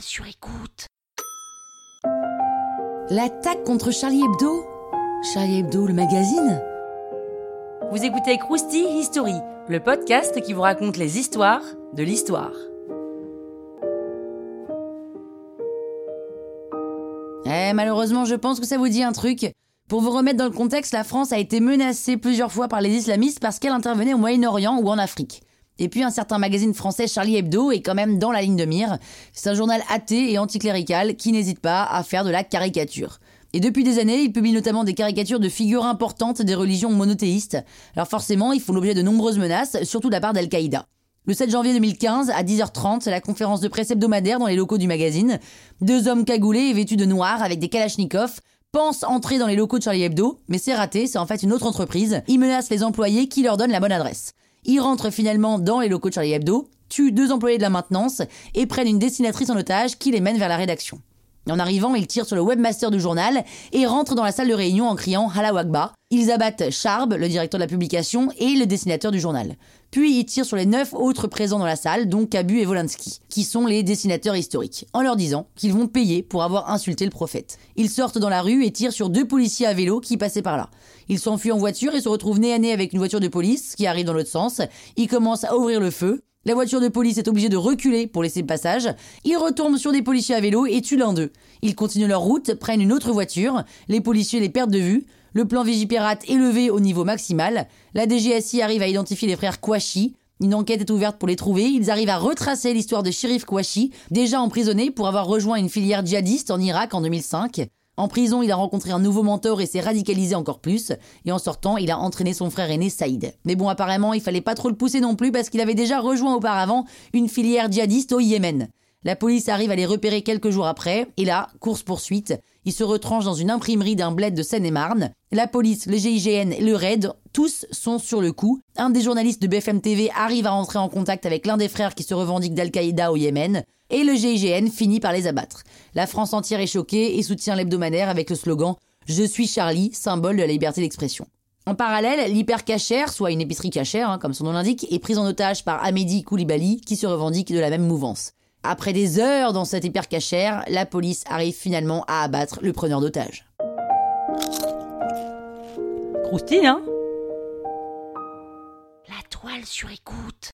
sur écoute. L'attaque contre Charlie Hebdo Charlie Hebdo, le magazine Vous écoutez Krusty History, le podcast qui vous raconte les histoires de l'histoire. Eh, malheureusement, je pense que ça vous dit un truc. Pour vous remettre dans le contexte, la France a été menacée plusieurs fois par les islamistes parce qu'elle intervenait au Moyen-Orient ou en Afrique. Et puis un certain magazine français Charlie Hebdo est quand même dans la ligne de mire. C'est un journal athée et anticlérical qui n'hésite pas à faire de la caricature. Et depuis des années, il publie notamment des caricatures de figures importantes des religions monothéistes. Alors forcément, ils font l'objet de nombreuses menaces, surtout de la part d'Al-Qaïda. Le 7 janvier 2015, à 10h30, la conférence de presse hebdomadaire dans les locaux du magazine. Deux hommes cagoulés et vêtus de noir avec des kalachnikovs pensent entrer dans les locaux de Charlie Hebdo, mais c'est raté, c'est en fait une autre entreprise. Ils menacent les employés qui leur donnent la bonne adresse. Ils rentrent finalement dans les locaux de Charlie Hebdo, tuent deux employés de la maintenance et prennent une dessinatrice en otage qui les mène vers la rédaction. En arrivant, ils tirent sur le webmaster du journal et rentrent dans la salle de réunion en criant Hala Wagba. Ils abattent Charb, le directeur de la publication, et le dessinateur du journal. Puis ils tirent sur les neuf autres présents dans la salle, dont Kabu et Volinsky, qui sont les dessinateurs historiques, en leur disant qu'ils vont payer pour avoir insulté le prophète. Ils sortent dans la rue et tirent sur deux policiers à vélo qui passaient par là. Ils s'enfuient en voiture et se retrouvent nez à nez avec une voiture de police qui arrive dans l'autre sens. Ils commencent à ouvrir le feu. La voiture de police est obligée de reculer pour laisser le passage. Ils retombent sur des policiers à vélo et tuent l'un d'eux. Ils continuent leur route, prennent une autre voiture. Les policiers les perdent de vue. Le plan Vigipirate est levé au niveau maximal. La DGSI arrive à identifier les frères Kouachi. Une enquête est ouverte pour les trouver. Ils arrivent à retracer l'histoire de Shérif Kouachi, déjà emprisonné pour avoir rejoint une filière djihadiste en Irak en 2005. En prison, il a rencontré un nouveau mentor et s'est radicalisé encore plus. Et en sortant, il a entraîné son frère aîné Saïd. Mais bon, apparemment, il fallait pas trop le pousser non plus parce qu'il avait déjà rejoint auparavant une filière djihadiste au Yémen. La police arrive à les repérer quelques jours après, et là, course-poursuite, ils se retranchent dans une imprimerie d'un bled de Seine-et-Marne. La police, le GIGN et le RAID, tous sont sur le coup. Un des journalistes de BFM TV arrive à rentrer en contact avec l'un des frères qui se revendique d'Al-Qaïda au Yémen, et le GIGN finit par les abattre. La France entière est choquée et soutient l'hebdomadaire avec le slogan Je suis Charlie, symbole de la liberté d'expression. En parallèle, l'hypercachère, soit une épicerie cachère, hein, comme son nom l'indique, est prise en otage par Amédi Koulibaly, qui se revendique de la même mouvance. Après des heures dans cette hypercachère, la police arrive finalement à abattre le preneur d'otage. Croustille, hein? La toile sur écoute.